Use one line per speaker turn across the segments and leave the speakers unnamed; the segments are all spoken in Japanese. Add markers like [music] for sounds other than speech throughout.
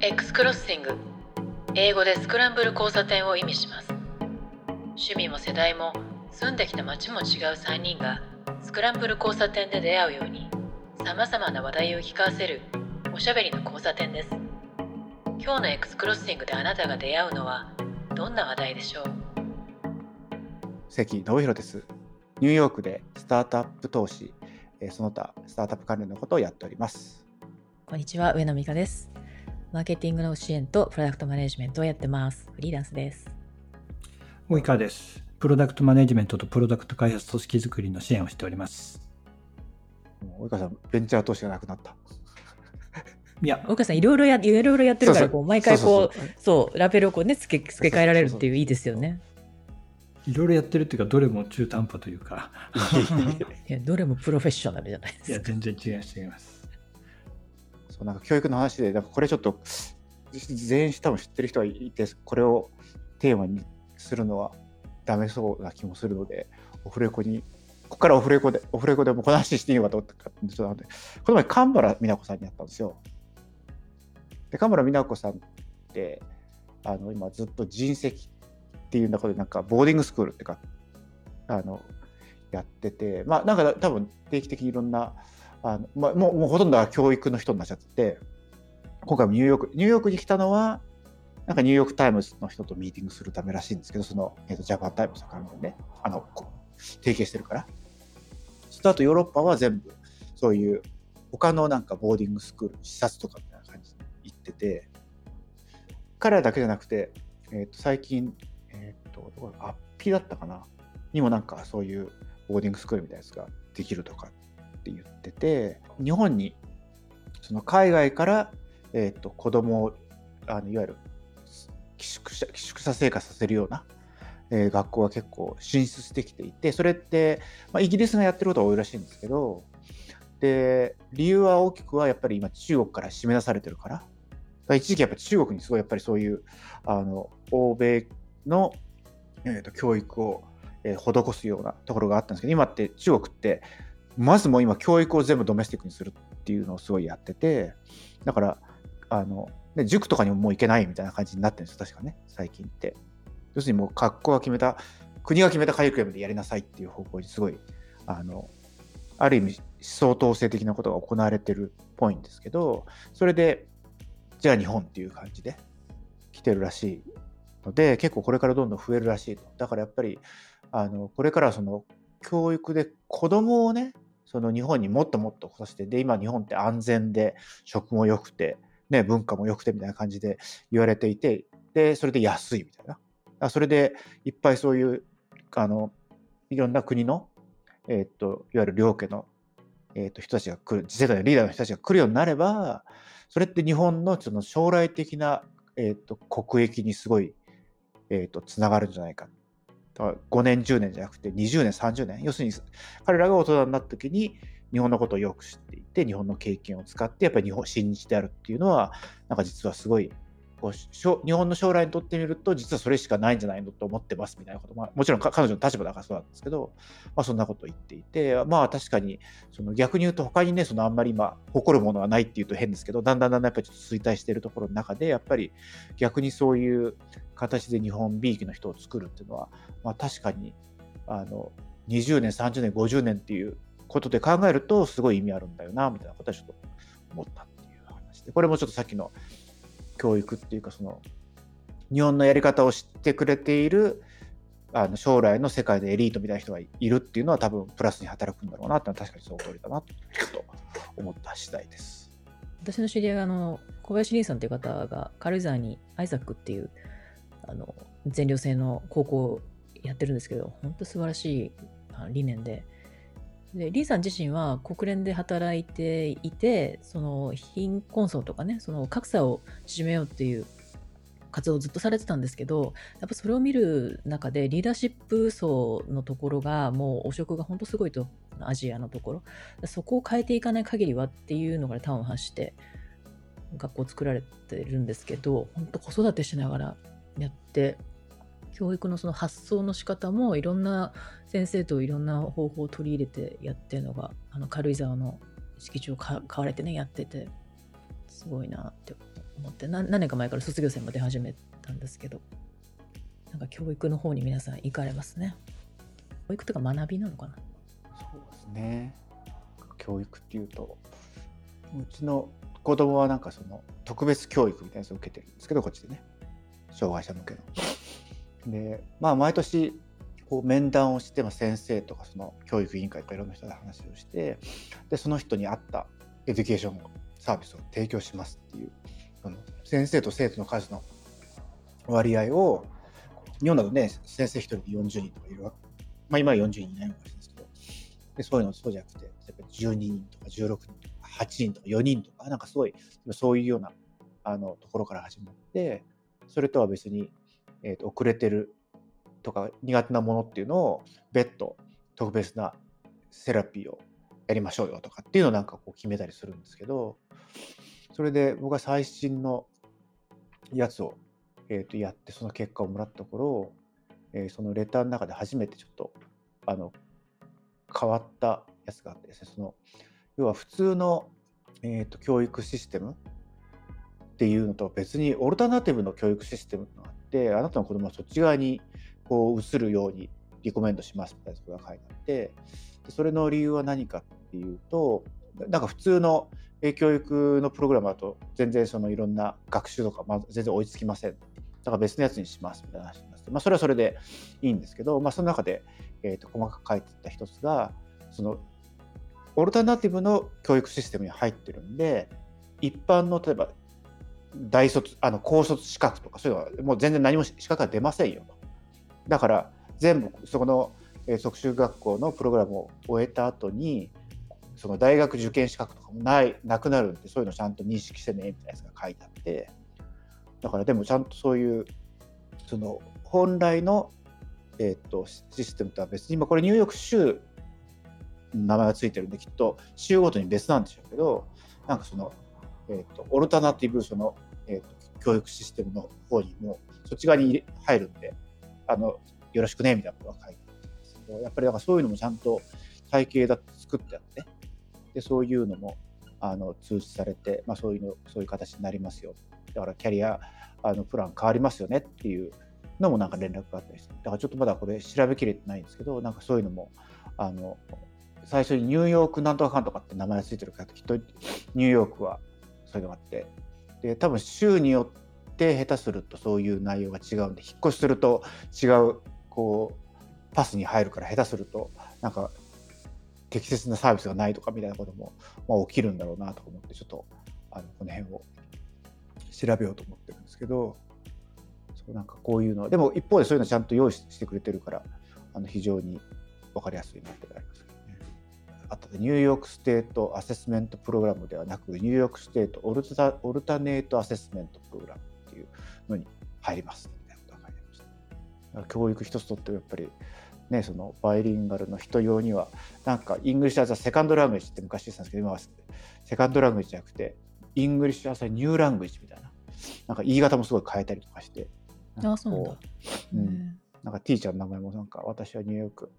X クロッシング英語でスクランブル交差点を意味します。趣味も世代も住んできた街も違う3人がスクランブル交差点で出会うようにさまざまな話題を聞かせるおしゃべりの交差点です。今日の X クロッシングであなたが出会うのはどんな話題でしょう？
関信弘です。ニューヨークでスタートアップ投資その他スタートアップ関連のことをやっております。
こんにちは上野美香ですマーケティングの支援とプロダクトマネジメントをやってます。フリーランスです。
及川です。プロダクトマネジメントとプロダクト開発組織づくりの支援をしております。
及川さん、ベンチャー投資がなくなった。
いや、及川さん、いろいろや、いろいろやってるから、こう、毎回こう、そうラベルをこうね、付け、付け替えられるっていういいですよね。
いろいろやってるっていうか、どれも中途半端というか。
いや、どれもプロフェッショナルじゃないですか。
いや、全然違います、違います。
そうなんか教育の話で、なんかこれちょっと全員多分知ってる人はいて、これをテーマにするのはダメそうな気もするので、オフレコに、ここからオフレコで、オフレコでもこの話していいのかと思ったんですで、この前、神原美奈子さんに会ったんですよ。で、神原美奈子さんって、あの、今ずっと人石っていう中で、なんか boarding school ってか、あの、やってて、まあ、なんか多分定期的にいろんな、あの、まあ、もうもうほとんどは教育の人になっちゃってて、今回もニューヨーク、ニューヨークに来たのは、なんかニューヨークタイムズの人とミーティングするためらしいんですけど、その、えー、とジャパンタイムズとかね、あの、提携してるから。そとあとヨーロッパは全部、そういう他のなんか boarding school、視察とかみたいな感じで行ってて、彼らだけじゃなくて、え、ー、と、最近、えっ、ー、と、アッピーだったかな？にもなんかそういうボーディングスクールみたいなやつができるとかって言ってて日本にその海外から、えーと、子供をあのいわゆる寄宿舎寄宿舎生活させるような、えー、学校が結構進出してきていてそれって、まあ、イギリスがやってることが多いらしいんですけどで理由は大きくはやっぱり今中国から締め出されてるからから一時期やっぱ中国にすごいやっぱりそういうあの欧米の、えーと、教育を、え、施すようなところがあったんですけど今って中国ってまずもう今教育を全部ドメスティックにするっていうのをすごいやっててだからあの、ね、塾とかにももう行けないみたいな感じになってるんですよ確かね最近って。要するにもう学校が決めた国が決めたカリキュラムでやりなさいっていう方向にすごいあのある意味思想統制的なことが行われてるっぽいんですけどそれでじゃあ日本っていう感じで来てるらしいので結構これからどんどん増えるらしいと。だからやっぱりあのこれからその教育で子供をねその日本にもっともっと来させて、で、今日本って安全で、食も良くて、ね、文化も良くてみたいな感じで言われていて、で、それで安いみたいな。あそれでいっぱいそういう、あの、いろんな国の、えっ、と、いわゆる両家の、えっ、と、人たちが来る、次世代のリーダーの人たちが来るようになれば、それって日本のその将来的な、えっ、と、国益にすごい、えっ、と、つながるんじゃないか5年、10年じゃなくて20年、30年。要するに、彼らが大人になった時に日本のことをよく知っていて、日本の経験を使って、やっぱり日本、信じてあるっていうのは、なんか実はすごい、こう日本の将来にとってみると、実はそれしかないんじゃないのと思ってますみたいなこと、まあ、もちろん彼女の立場だからそうなんですけど、まあ、そんなことを言っていて、まあ確かに、その逆に言うと、他にね、そのあんまり今、誇るものはないっていうと変ですけど、だんだんだんだんやっぱりちょっと衰退しているところの中で、やっぱり逆にそういう形で日本 B 期の人を作るっていうのは、まあ確かにあの20年30年50年っていうことで考えるとすごい意味あるんだよなみたいなことはちょっと思ったっていう話でこれもちょっとさっきの教育っていうかその日本のやり方を知ってくれているあの将来の世界でエリートみたいな人がいるっていうのは多分プラスに働くんだろうなってのは確かにその通りだなと思った次第です。
私の知り合いがあの小林凛さんっていう方が軽井沢にアイザックっていうあの全寮制の高校やってるんですけど、本当素晴らしい理念で。で、リーさん自身は国連で働いていて、その貧困層とかね、その格差を縮めようっていう活動をずっとされてたんですけど、やっぱそれを見る中でリーダーシップ層のところがもう汚職が本当すごいと、アジアのところ。そこを変えていかない限りはっていうのが端を発して学校を作られてるんですけど、本当子育てしながらやって教育のその発想の仕方もいろんな先生といろんな方法を取り入れてやってるのがあの軽井沢の敷地を買われてねやっててすごいなって思って何年か前から卒業生も出始めたんですけどなんか教育の方に皆さん行かれますね。教育とか学びなのかな？
そうですね。教育っていうとうちの子供はなんかその特別教育みたいなやつを受けてるんですけどこっちでね。障害者向けの。でまあ毎年こう面談をして、まあ、先生とかその教育委員会とかいろんな人で話をしてでその人に合った education service を提供しますっていうその先生と生徒の数の割合を日本だとね先生1人で40人とかいるわけ、まあ、今は40人いないわけですけどでそういうのそうじゃなくて例えば12人とか16人とか8人とか4人とかなんかすごいそういうようなあのところから始まってそれとは別に、えー、と遅れてるとか苦手なものっていうのを別途特別なセラピーをやりましょうよとかっていうのをなんかこう決めたりするんですけどそれで僕は最新のやつを、えー、とやってその結果をもらったところ、えー、そのレターの中で初めてちょっとあの変わったやつがあってですねその要は普通の、えー、と教育システムっていうのと別にオルタナティブの教育システムがあってあなたの子供はそっち側にこう移るようにリコメンドしますみたいなことが書いてあってでそれの理由は何かっていうとなんか普通の教育のプログラムだと全然そのいろんな学習とかま全然追いつきません。だから別のやつにしますみたいな話になって、まあ、それはそれでいいんですけど、まあ、その中で、えー、と細かく書いてた一つがそのオルタナティブの教育システムに入ってるんで一般の例えば大卒あの高卒資格とかそういうのはもう全然何も資格が出ませんよと。だから全部そこの特殊学校のプログラムを終えた後にその大学受験資格とかもないなくなるんでそういうのちゃんと認識してねみたいなやつが書いてあって。だからでもちゃんとそういうその本来の、えーと、システムとは別に今これニューヨーク州の名前がついてるんできっと州ごとに別なんでしょうけどなんかその、えーと、オルタナティブその、えーと教育システムの方にもそっち側に入るんであのよろしくねみたいなことが書いてあるんですけどやっぱりだからそういうのもちゃんと体系だって作ってあってでそういうのもあの通知されて、まあ、そういうのそういう形になりますよ。だからキャリアあのプラン変わりますよねっていうのもなんか連絡があったりして。だからちょっとまだこれ調べきれてないんですけどなんかそういうのもあの最初にニューヨークなんとかかんとかって名前が付いてるからきっとニューヨークはそういうのがあってで多分州によって下手するとそういう内容が違うんで引っ越しすると違うこうパスに入るから下手するとなんか適切なサービスがないとかみたいなことも、まあ、起きるんだろうなと思ってちょっとあのこの辺を調べようと思ってるんですけどそうなんかこういうのでも一方でそういうのちゃんと用意してくれてるからあの非常に分かりやすいなってなります。あと New York State Assessment Program ではなく New York State Alter Alternate Assessment Program っていうのに入りますみたいなことが書いてありました。教育一つとってやっぱりね、そのバイリンガルの人用にはなんか English as a second language って昔言ってたんですけど今は second language じゃなくて English as a new language みたいななんか言い方もすごい変えたりとかして
あそうなんだ、
うん、なんか teacher の名前もなんか私はニューヨーク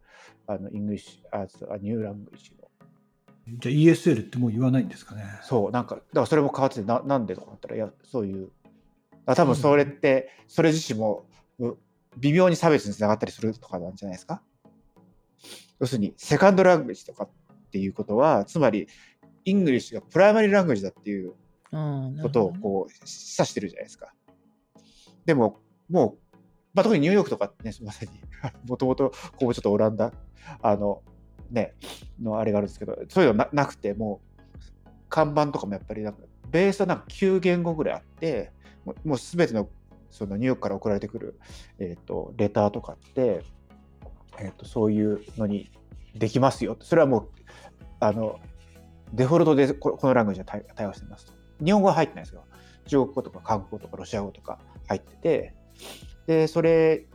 あの English as a new language の
じゃあ ESL ってもう言わないんですかね？
そうなんかだからそれも変わっててななんでとか思ったらいやそういう。多分それってそれ自身も微妙に差別につながったりするとかなんじゃないですか？要するに、 second language とかっていうことは、つまり、イングリッシュがプライマリーラングジだっていうことをこう指してるじゃないですか。でも、もう、まあ、特にニューヨークとかってね、まさに、もともと、こうちょっとオランダ、あの、ね、のあれがあるんですけど、そういうのなくて、もう、看板とかもやっぱりなんか、ベースはなんか9言語ぐらいあって、もうすべてのそのニューヨークから送られてくる、えーと、レターとかって、えーと、そういうのにできますよそれはもうあのデフォルトでこのラングージは対対応してますと。日本語は入ってないですよ。中国語とか韓国語とかロシア語とか入っててでそれ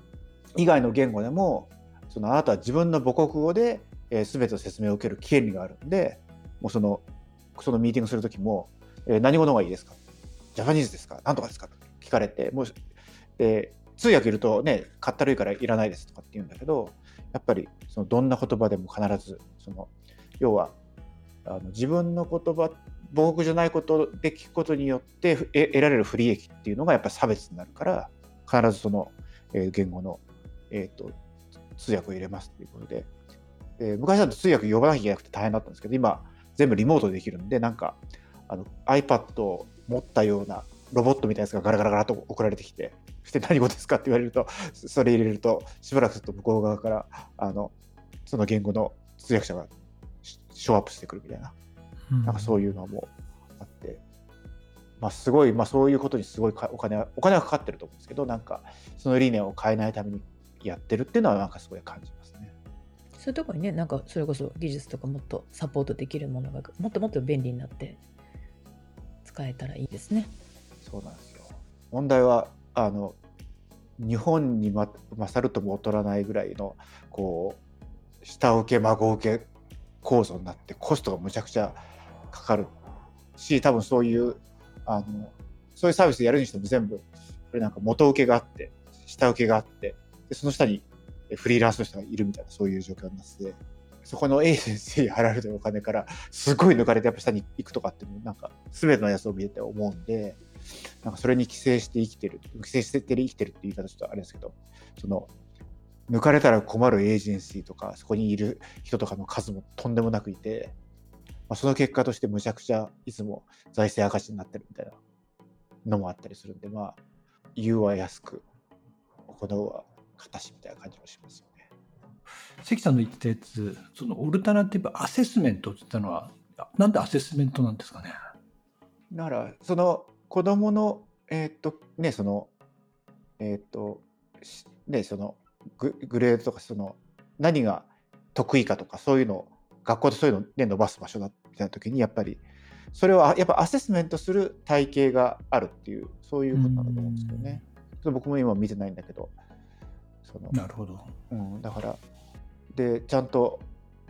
以外の言語でもそのあなたは自分の母国語で、えー、全ての説明を受ける権利があるんでもうそのそのミーティングする時も、えー、何語の方がいいですか？ジャパニーズですか？何とかですか？と聞かれてもう、えー、通訳いるとねかったるいからいらないですとかって言うんだけどやっぱりそのどんな言葉でも必ずその要はあの自分の言葉母国じゃないことで聞くことによって得られる不利益っていうのがやっぱり差別になるから必ずその、言語の、えーと、通訳を入れますということで、えー、昔だと通訳呼ばなきゃいけなくて大変だったんですけど今全部リモートできるんでなんかあの iPad を持ったようなロボットみたいなやつがガラガラガラと送られてきてそ [laughs] して何語ですかって言われるとそれ入れるとしばらくすると向こう側からあのその言語の通訳者がショーアップしてくるみたいな。なんかそういうのもあって、まあ、すごい、まあ、そういうことにすごいお金はお金はかかってると思うんですけどなんかその理念を変えないためにやってるっていうのはなんかすごい感じます。ね。
そういうとこにねなんかそれこそ技術とかもっとサポートできるものがもっともっと便利になって使えたらいいですね。
そうなんですよ問題はあの日本に、ま、勝るとも劣らないぐらいのこう下請け孫請け構造になってコストがむちゃくちゃかかるし多分そういうあのそういうサービスやるにしても全部これなんか元請けがあって下請けがあってでその下にフリーランスの人がいるみたいなそういう状況になっててそこのエージェンシーに払われてるお金からすごい抜かれてやっぱ下に行くとかってなんか全てのやつを見てて思うんでなんかそれに寄生して生きてる寄生して生きてるっていう言い方ちょっとあれですけどその抜かれたら困るエージェンシーとかそこにいる人とかの数もとんでもなくいてまあ、その結果としてむちゃくちゃいつも財政赤字になってるみたいなのもあったりするんで、まあ、言うは安く、行うは形みたいな感じもしますよね。
関さんの言ったやつ、そのオルタナティブアセスメントって言ったのは、なんでアセスメントなんですかね？
だから、その子供の、えー、っと、ね、その、えー、っと、ね、そのググレードとか、その、何が得意かとか、そういうのを学校でそういうので伸ばす場所だみたいな時にやっぱりそれをやっぱアセスメントする体系があるっていうそういうことなんだと思うんですけどね。僕も今見てないんだけど
そのなるほど、
うん、だからでちゃんと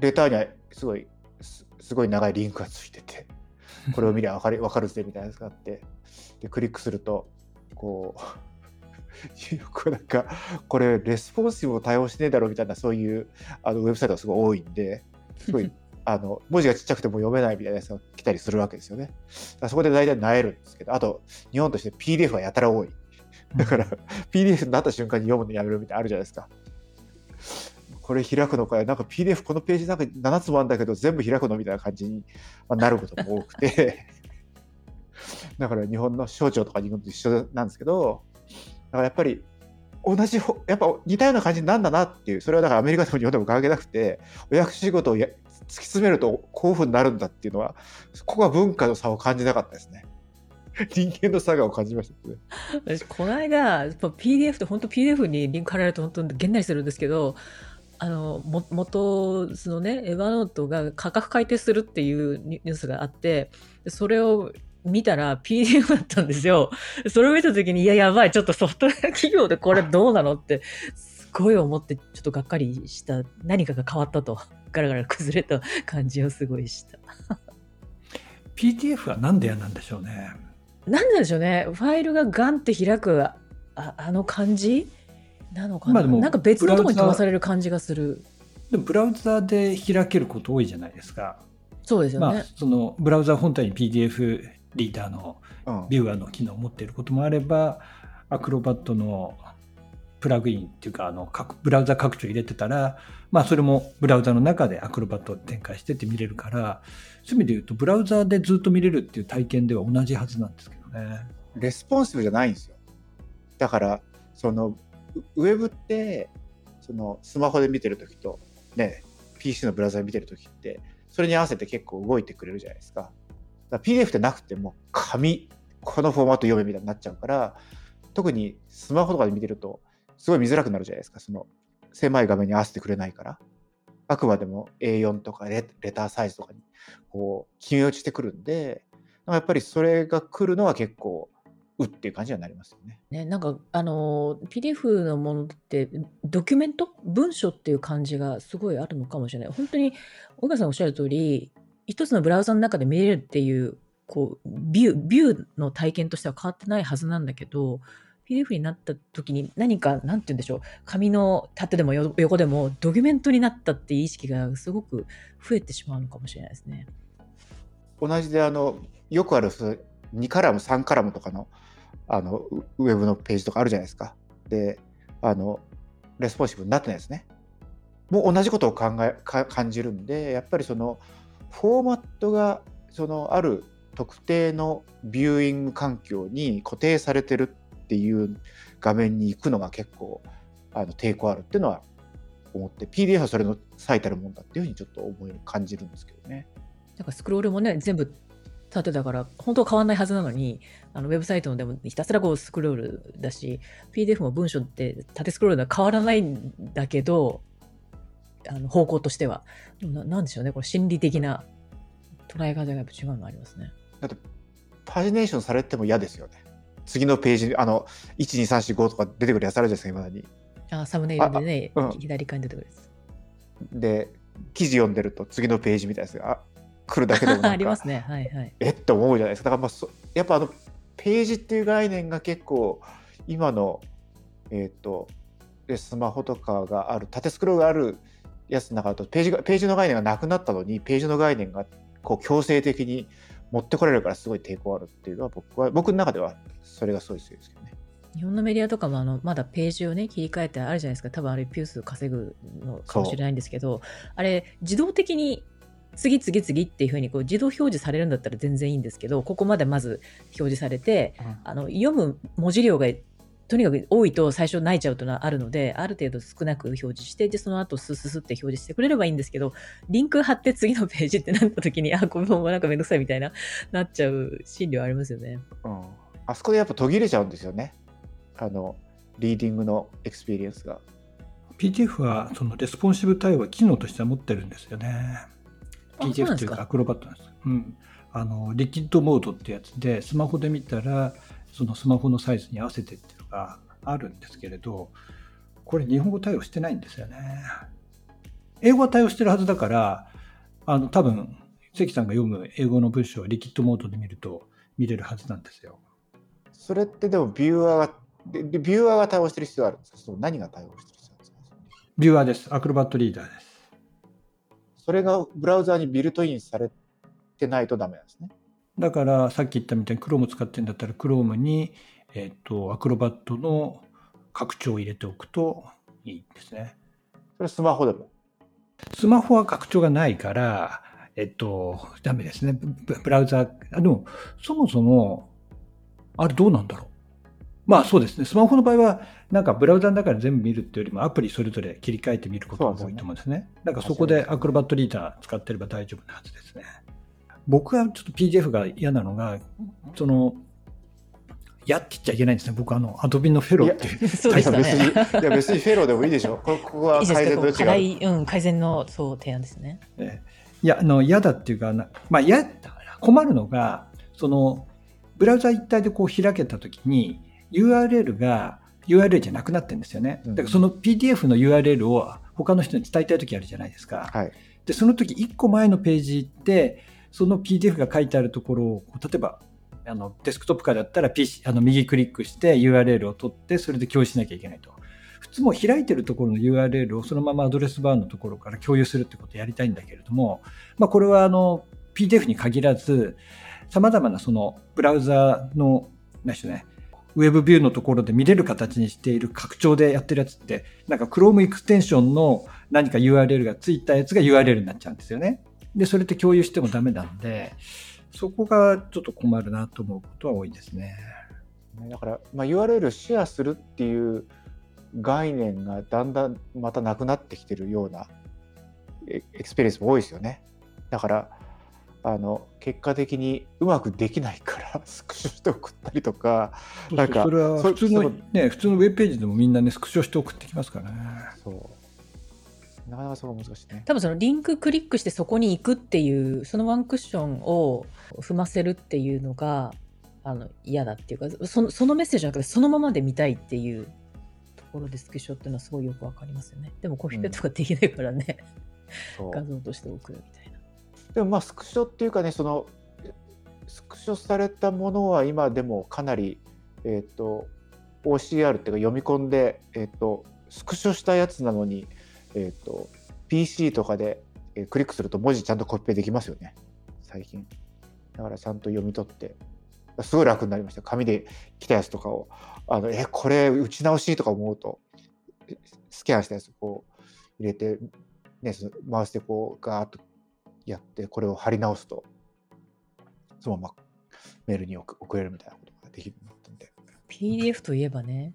letter にはすごいすごい長いリンクがついてて [laughs] これを見りゃ分かる分かるぜみたいなやつがあってでクリックすると [laughs] こうなんかこれレスポンシブを対応してねえだろうみたいなそういうあのウェブサイトがすごい多いんですごい [laughs] あの文字がちっちゃくても読めないみたいなやつが来たりするわけですよね。そこで大体なえるんですけど、あと日本として PDF がやたら多い。だから PDF になった瞬間に読むのやめるみたいなあるじゃないですか。これ開くのか。なんか PDF このページなんか7つもあるんだけど全部開くのみたいな感じになることも多くて [laughs] だから日本の省庁とかに行くのと一緒なんですけど、だからやっぱり同じやっぱ似たような感じなんだなっていうそれはだからアメリカでも日本でも関係なくてお役仕事をや突き詰めるとこういうふうになるんだっていうのはここは文化の差を感じなかったですね。人間の差がを感じましたね。
私この間 PDF って本当 PDF にリンク貼られると本当げんなりするんですけどあのも元そのねエヴァノートが価格改定するっていうニュースがあってそれを見たら PDF だったんですよ。それを見たときに、いや、やばい、ちょっとソフトウェア企業でこれどうなのって、すごい思って、ちょっとがっかりした、何かが変わったと、ガラガラ崩れた感じをすごいした。
PDF はなんで嫌なんでしょうね。
なんででしょうね。ファイルがガンって開く、ああの感じ？なのかな？なんか別のとこに飛ばされる感じがする。
でもブラウザで開けること多いじゃないですか。
そうですよね。まあ、
そのブラウザ本体に PDF リーダーのビューアーの機能を持っていることもあれば、アクロバットのプラグインっていうかあのブラウザ拡張入れてたら、まあ、それもブラウザの中でアクロバット展開してって見れるからそういう意味で言うとブラウザでずっと見れるっていう体験では同じはずなんですけどね。
レスポンシブじゃないんですよ。だからそのウェブってそのスマホで見てるときと、ね、PC のブラウザで見てるときってそれに合わせて結構動いてくれるじゃないですか。PDF ってなくても紙このフォーマット読めみたいになっちゃうから特にスマホとかで見てるとすごい見づらくなるじゃないですかその狭い画面に合わせてくれないからあくまでも A4 とかレターサイズとかにこう決め打ちてくるんでやっぱりそれが来るのは結構うっていう感じになりますよね。
ね、なんかあの PDF のものってドキュメント？文書っていう感じがすごいあるのかもしれない。本当に小川さんおっしゃる通り一つのブラウザの中で見れるっていう、こう、ビュー、ビューの体験としては変わってないはずなんだけど、PDF になった時に何か、なんて言うんでしょう、紙の縦でも横でもドキュメントになったっていう意識がすごく増えてしまうのかもしれないですね。
同じであのよくある2カラム3カラムとかのあのウェブのページとかあるじゃないですか。であのレスポンシブになってないですね。もう同じことを考え感じるんでやっぱりそのフォーマットがそのある特定の viewing 環境に固定されてるっていう画面に行くのが結構あの抵抗あるっていうのは思って PDF はそれの最たるもんだっていうふうにちょっと思い感じるんですけどね。
なんかスクロールもね全部縦だから本当は変わんないはずなのにあのウェブサイトのでもひたすらこうスクロールだし PDF も文章って縦スクロールでは変わらないんだけどあの方向としては。でもななんでしょうねこれ心理的な捉え方がやっぱ違うのありますね。
だってパジネーションされても嫌ですよね次のページあの12345とか出てくるやつあるじゃないですか今だに。
あサムネイルでね、うん、左側に出てくるやつ
で記事読んでると次のページみたいですが来るだけでも [laughs]
ありますね。はいはい。
えって思うじゃないですか。だからまあそやっぱあのページっていう概念が結構今のえっ、ー、とスマホとかがある縦スクロールがあるやつの中だとページがページの概念がなくなったのにページの概念がこう強制的に持ってこられるからすごい抵抗あるっていうのは僕は僕の中ではそれがすごい強いですけどね。
日本のメディアとかもあのまだページをね切り替えてあるじゃないですか。多分あれピュース稼ぐのかもしれないんですけどあれ自動的に次次次っていうふうにこう自動表示されるんだったら全然いいんですけどここまでまず表示されて、うん、あの読む文字量がとにかく多いと最初泣いちゃうというのはあるので、ある程度少なく表示して、で、その後スススって表示してくれればいいんですけど、リンク貼って次のページってなった時に、あ、これもなんかめんどくさいみたいな、なっちゃう心理はありますよね。
うん。あそこでやっぱ途切れちゃうんですよね。あの、 reading の experience が。
PDF はそのレスポンシブ対応は機能としては持ってるんですよね。PDF というか？アクロバットなんです。うん。あの、リキッドモードってやつで、スマホで見たら、そのスマホのサイズに合わせてっていうのがあるんですけれど、これ日本語対応してないんですよね。英語は対応してるはずだから、あの、多分、関さんが読む英語の文章はリキッドモードで見ると見れるはずなんですよ。
それってでもビューアーが、ビューアーが対応してる必要あるんですか何が対応してる必要あるんですか？
ビューアーです。アクロバットリーダーです。
それがブラウザーにビルトインされてないとダメなんですね。
だからさっき言ったみたいに Chrome 使ってるんだったら Chrome に、えっ、と、アクロバットの拡張を入れておくといいですね。
それスマホでも？
スマホは拡張がないから、えっと、ダメですね。ブラウザー、でも、そもそも、あれどうなんだろう？まあそうですね。スマホの場合は、なんかブラウザの中で全部見るっていうよりもアプリそれぞれ切り替えてみることが多いと思うんですね。だからそこでアクロバットリーダー使ってれば大丈夫なはずですね。僕はちょっと PDF が嫌なのが、その、嫌って言っちゃいけないんですね。僕、あの、アドビのフェローっていう。
そうでしたね。
いや、別にフェローでもいいでしょ。ここは改善
と違う。うん、改善の、そう、提案ですね。
えいや、あの、嫌だっていうか、まあ、嫌、困るのが、その、ブラウザ一体でこう開けたときに、URL が URL じゃなくなってるんですよね。だからその PDF の URL を他の人に伝えたいときあるじゃないですか。
はい、
で、その時1個前のページって、その PDF が書いてあるところを、例えば、あのデスクトップからだったら、PC、あの右クリックして URL を取って、それで共有しなきゃいけないと。普通も開いてるところの URL をそのままアドレスバーのところから共有するってことをやりたいんだけれども、まあ、これはあの PDF に限らず、様々なそのブラウザーの、何でしょうね、ウェブビューのところで見れる形にしている拡張でやってるやつって、なんか Chrome エクステンションの何か URL がついたやつが URL になっちゃうんですよね。で、それって共有してもダメなんで、そこがちょっと困るなと思うことは多いですね。
だから、まあ、URL シェアするっていう概念がだんだんまたなくなってきてるような experience も多いですよね。だからあの結果的にうまくできないから [laughs] スクショして送ったりとか、
なんかそれは普通のね普通のウェブページでもみんなねスクショして送ってきますからね。
そうなかなかそこ難しいね。
多分そのリンククリックしてそこに行くっていう、そのワンクッションを踏ませるっていうのが、あの嫌だっていうかその、そのメッセージじゃなくて、そのままで見たいっていうところでスクショっていうのはすごいよくわかりますよね。でもコピペとかできないからね、うん、画像として送るみたいな。
でもまあスクショっていうかね、そのスクショされたものは今でもかなり、えっ、ー、と OCR っていうか読み込んで、えっ、ー、とスクショしたやつなのにえっ、ー、と、PC とかで、え、クリックすると文字ちゃんとコピペできますよね、最近。だからちゃんと読み取って。すごい楽になりました。紙で来たやつとかを。あのえこれ打ち直しとか思うとスキャンしたやつをこう入れて、ね、そのマウスでこうガーッとやってこれを貼り直すとそのままメールに送れるみたいなことができるようになったんで。
PDF といえばね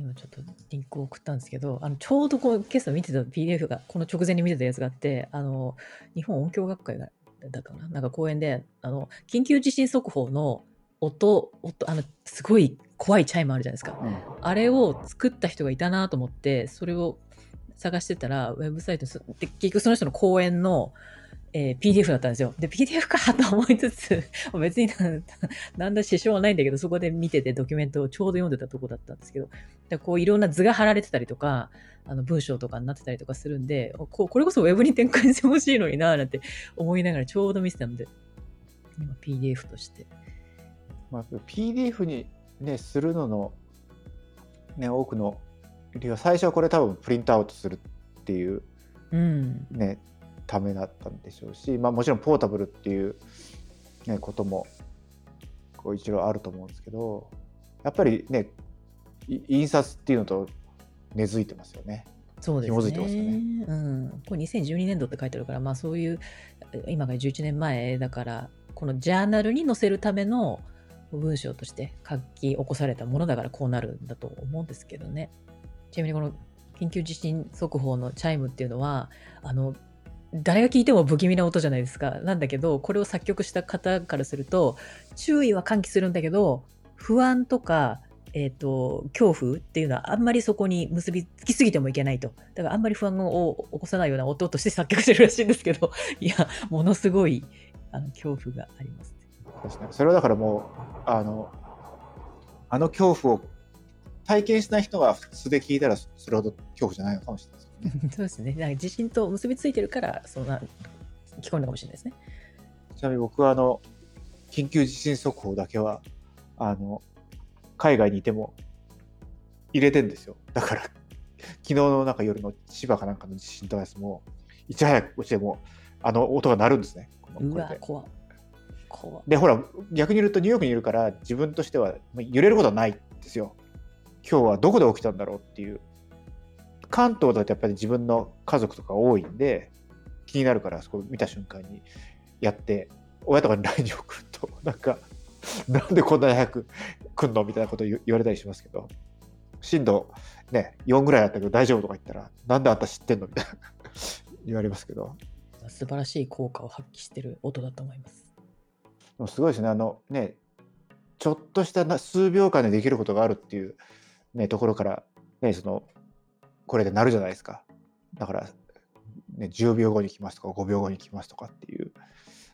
今ちょっとリンクを送ったんですけど、あのちょうどこう今朝見てた PDF が、この直前に見てたやつがあって、あの日本音響学会がだかな、なんか講演で、あの緊急地震速報の音、音、あのすごい怖いチャイムあるじゃないですか。うん、あれを作った人がいたなと思って、それを探してたら、ウェブサイトで、結局その人の講演の、えー、PDF だったんですよ。で、PDF かと思いつつ、[laughs] 別にな [laughs] んだ支障はないんだけど、そこで見ててドキュメントをちょうど読んでたとこだったんですけど、でこういろんな図が貼られてたりとか、あの文章とかになってたりとかするんで、ここれこそ Web に展開してほしいのになぁなんて思いながらちょうど見てたんで、今 PDF として。
まあ、PDF に、ね、するのの、ね、多くの理由は最初はこれ多分プリントアウトするっていう、うん、ね、ためだったんでしょうし、まあ、もちろんポータブルっていう、ね、こともこう一応あると思うんですけどやっぱりね印刷っていうのと根付いてますよね。
そうですね。紐づいてますよね。うん。これ2012年度って書いてあるから、まあそういう、今が11年前だから、このジャーナルに載せるための文章として書き起こされたものだからこうなるんだと思うんですけどね。ちなみにこの緊急地震速報のチャイムっていうのは、あの、誰が聞いても不気味な音じゃないですか。なんだけど、これを作曲した方からすると、注意は喚起するんだけど、不安とか、えっ、ー、と、恐怖っていうのはあんまりそこに結びつきすぎてもいけないと。だからあんまり不安を起こさないような音として作曲してるらしいんですけど、[laughs] いや、ものすごいあの恐怖があります、
ね。それはだからもう、あの、あの恐怖を体験しない人が普通で聞いたらそれほど恐怖じゃないのかもしれないです。[laughs]
そうですね。なんか地震と結びついてるから、そんな聞こえるかもしれないですね。
ちなみに僕はあの緊急地震速報だけはあの海外にいても入れてんですよ。だから [laughs] 昨日のなんか夜の千葉かなんかの地震とかですもいち早く落ちてもあの音が鳴るんですね。
うわ怖
でほら逆に言うとニューヨークにいるから自分としては揺れることはないんですよ。今日はどこで起きたんだろうっていう関東だとやっぱり自分の家族とか多いんで気になるからそこ見た瞬間にやって親とかに LINE に送ると [laughs] なんかなんでこんなに早く来んのみたいなこと言われたりしますけど震度ね4ぐらいだったけど大丈夫とか言ったらなんであんた知ってんの？みたいな [laughs] 言われますけど。
素晴らしい効果を発揮してる音だと思います。
すごいですね。あのねちょっとした数秒間でできることがあるっていう、ね、ところから、ね、そのこれでなるじゃないですか。だから、ね、10秒後に来ますとか5秒後に来ますとかっていう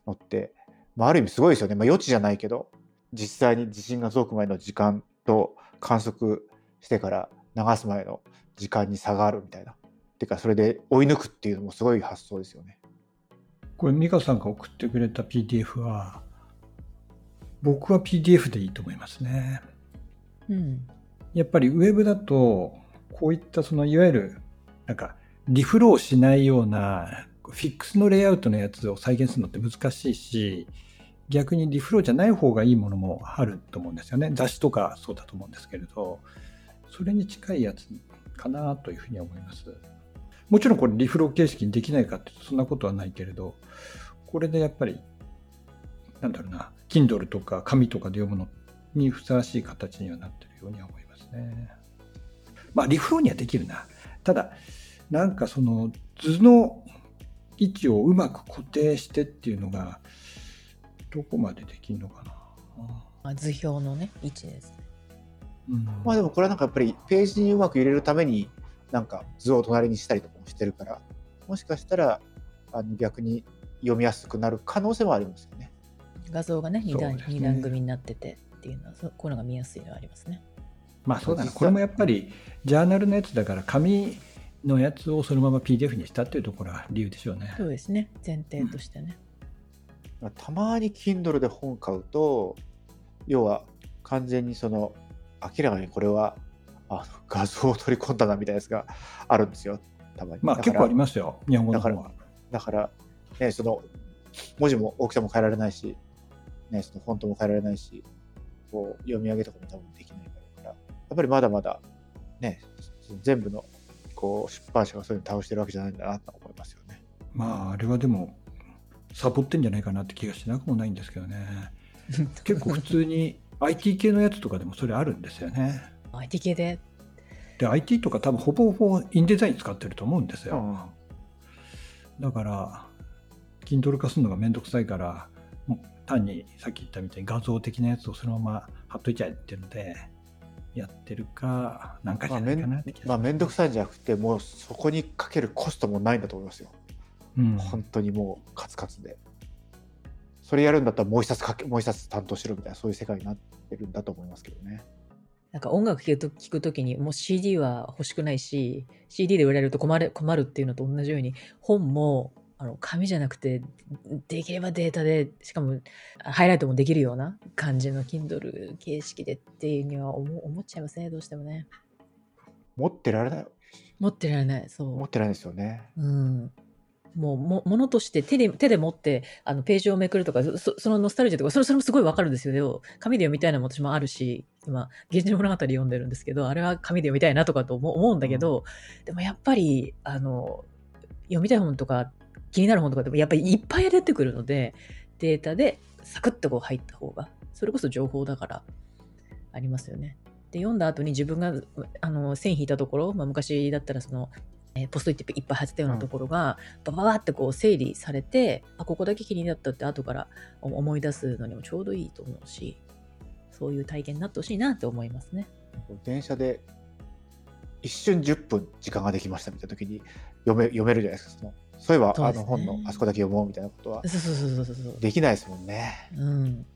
のって、まあ、ある意味すごいですよね。まあ、予知じゃないけど、実際に地震が届く前の時間と観測してから流す前の時間に差があるみたいな。てか、それで追い抜くっていうのもすごい発想ですよね。
これ、美香さんが送ってくれた PDF は、僕は PDF でいいと思いますね。うん。やっぱりウェブだと、こういったそのいわゆるなんかリフローしないようなフィックスのレイアウトのやつを再現するのって難しいし逆にリフローじゃない方がいいものもあると思うんですよね雑誌とかそうだと思うんですけれどそれに近いやつかなというふうに思いますもちろんこれリフロー形式にできないかってそんなことはないけれどこれでやっぱりなんだろうな Kindle とか紙とかで読むのにふさわしい形にはなってるように思いますね。まあ、リフローにはできるな。ただ、なんかその図の位置をうまく固定してっていうのが、どこまでできるのかな。
あ図表のね、位置ですね。
うん、まあでもこれはなんかやっぱりページにうまく入れるためになんか図を隣にしたりとかもしてるからもしかしたらあの逆に読みやすくなる可能性もありますよね。
画像がね2段 ,2 段組になっててっていうのはこういうのが見やすいのはありますね。
まあそうだな、これもやっぱりジャーナルのやつだから紙のやつをそのまま PDF にしたっていうところは理由でしょうね。
そうですね、前提としてね。
うん、たまに Kindle で本買うと、要は完全にその明らかにこれはあの画像を取り込んだなみたいなやつがあるんですよ、たまに。
まあ結構ありますよ、日本語の
方は。だから、ね、その文字も大きさも変えられないし、ね、そのフォントも変えられないし、こう読み上げとかも多分できないっぱりまだまだ、ね、全部のこう出版社がそういうの倒してるわけじゃないんだなと思いますよね。
まあ、あれはでも、サボってんじゃないかなって気がしなくもないんですけどね。[laughs] 結構普通に IT 系のやつとかでもそれあるんですよね。
IT 系で
で、IT とか多分ほぼほぼインデザイン使ってると思うんですよ。だから、Kindle 化するのがめんどくさいから、単にさっき言ったみたいに画像的なやつをそのまま貼っといちゃえっていうので、やってるか、なんかじ
まあ、
ゃないかなって
まあ、めんどくさいんじゃなくて、もうそこにかけるコストもないんだと思いますよ。
うん
本当にもうカツカツで。それやるんだったらもう一冊かけ、もう一冊担当しろみたいな、そういう世界になってるんだと思いますけどね。
なんか音楽聴くと聞くときにもう CD は欲しくないし CD で売られると困る困るっていうのと同じように本もあの紙じゃなくてできればデータでしかもハイライトもできるような感じの Kindle 形式でっていうには思思っちゃいますねどうしてもね。
持ってられない、
持ってられない。そう。
持ってないんですよね。
うん。もうもものとして手で手で持ってあのページをめくるとかそそのノスタルジーとかそれそれもすごいわかるんですよ。紙で読みたいなのも私もあるし今「源氏物語」読んでるんですけどあれは紙で読みたいなとかと思思うんだけど、でもやっぱりあの読みたい本とか気になる本とかでもやっぱりいっぱい出てくるのでデータでサクッとこう入った方がそれこそ情報だからありますよね。で読んだ後に自分があの線引いたところ、まあ、昔だったらそのえポストイットいっぱい貼ってたようなところが、バババってこう整理されてあここだけ気になったって後から思い出すのにもちょうどいいと思うしそういう体験になってほしいなって思いますね。
電車で一瞬10分時間ができましたみたいな時に読め読めるじゃないですか。そのそういえば、
ね
あの本のあそこだけ読もうみたいなことは
そうそうそうそうそう。
できないですもんね。
うん。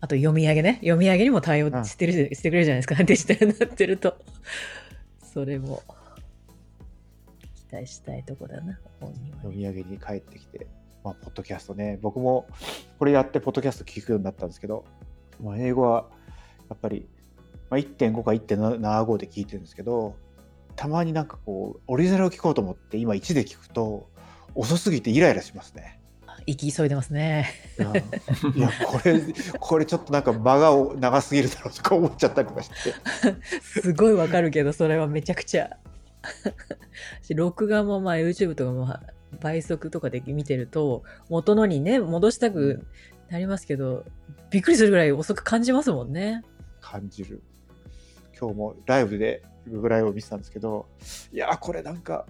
あと読み上げね。読み上げにも対応してる、してくれるじゃないですか。[laughs] デジタルになってると。それも期待したいとこだな、本人は、
読
ね。
み上げに帰ってきて、まあ、ポッドキャストね、僕もこれやって、ポッドキャスト聞くようになったんですけど、まあ、英語はやっぱり、まあ、1.5か1.75で聞いてるんですけど、たまになんかこう、オリジナルを聞こうと思って、今1で聞くと、遅すぎてイライラしますね。
生き急いでますね。
いや、いやこれ、これちょっとなんか間が長すぎるだろうとか思っちゃったりとかして。[laughs]
すごいわかるけど、それはめちゃくちゃ。し録画もまあ YouTube とかも倍速とかで見てると、元のにね、戻したくなりますけど、びっくりするぐらい遅く感じますもんね。
感じる。今日もライブでライブを見てたんですけど、いやー、これなんか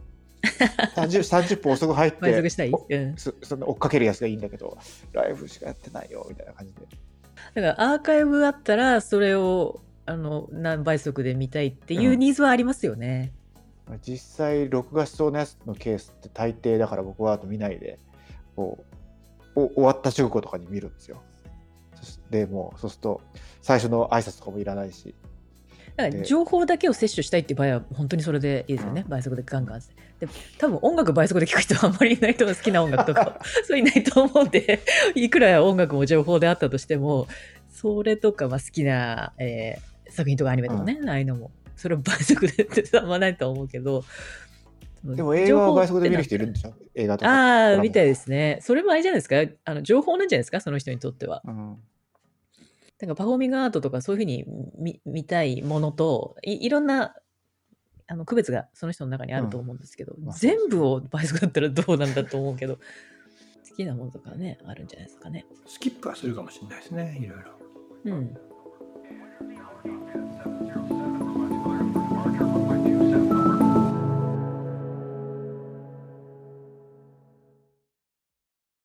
30、[laughs] 30分遅く入って、
うん、
そその追っかけるやつがいいんだけど、ライブしかやってないよみたいな感じで。
だからアーカイブあったら、それをあの何倍速で見たいっていうニーズはありますよね。
まあ実際、録画しそうなやつのケースって大抵だから僕はあと見ないで、こうお終わった直後とかに見るんですよ。そしてもうそうすると最初の挨拶とかもいらないし、
だから
で
情報だけを摂取したいっていう場合は本当にそれでいいですよね、倍速でガンガン。で多分音楽倍速で聴く人はあんまりいないと思う好きな音楽とか [laughs] そういないと思うんで [laughs] いくら音楽も情報であったとしてもそれとかまあ好きな、えー作品とかアニメとかね、ああいうのもそれを倍速でってあんまないと思うけど
でも映画は倍速で見る人いるんでしょ？映画とか。
ああみたいですね。それもあれじゃないですか？あの情報なんじゃないですか？その人にとっては。
うん
なんかパフォーミングアートとかそういうふうに見見たいものといいろんなあの区別がその人の中にあると思うんですけど、
うんまあ、
全部を倍速だったらどうなんだと思うけど好きなものとかねあるんじゃないですかね。
スキップはするかもしれないですねいろいろ。
うん。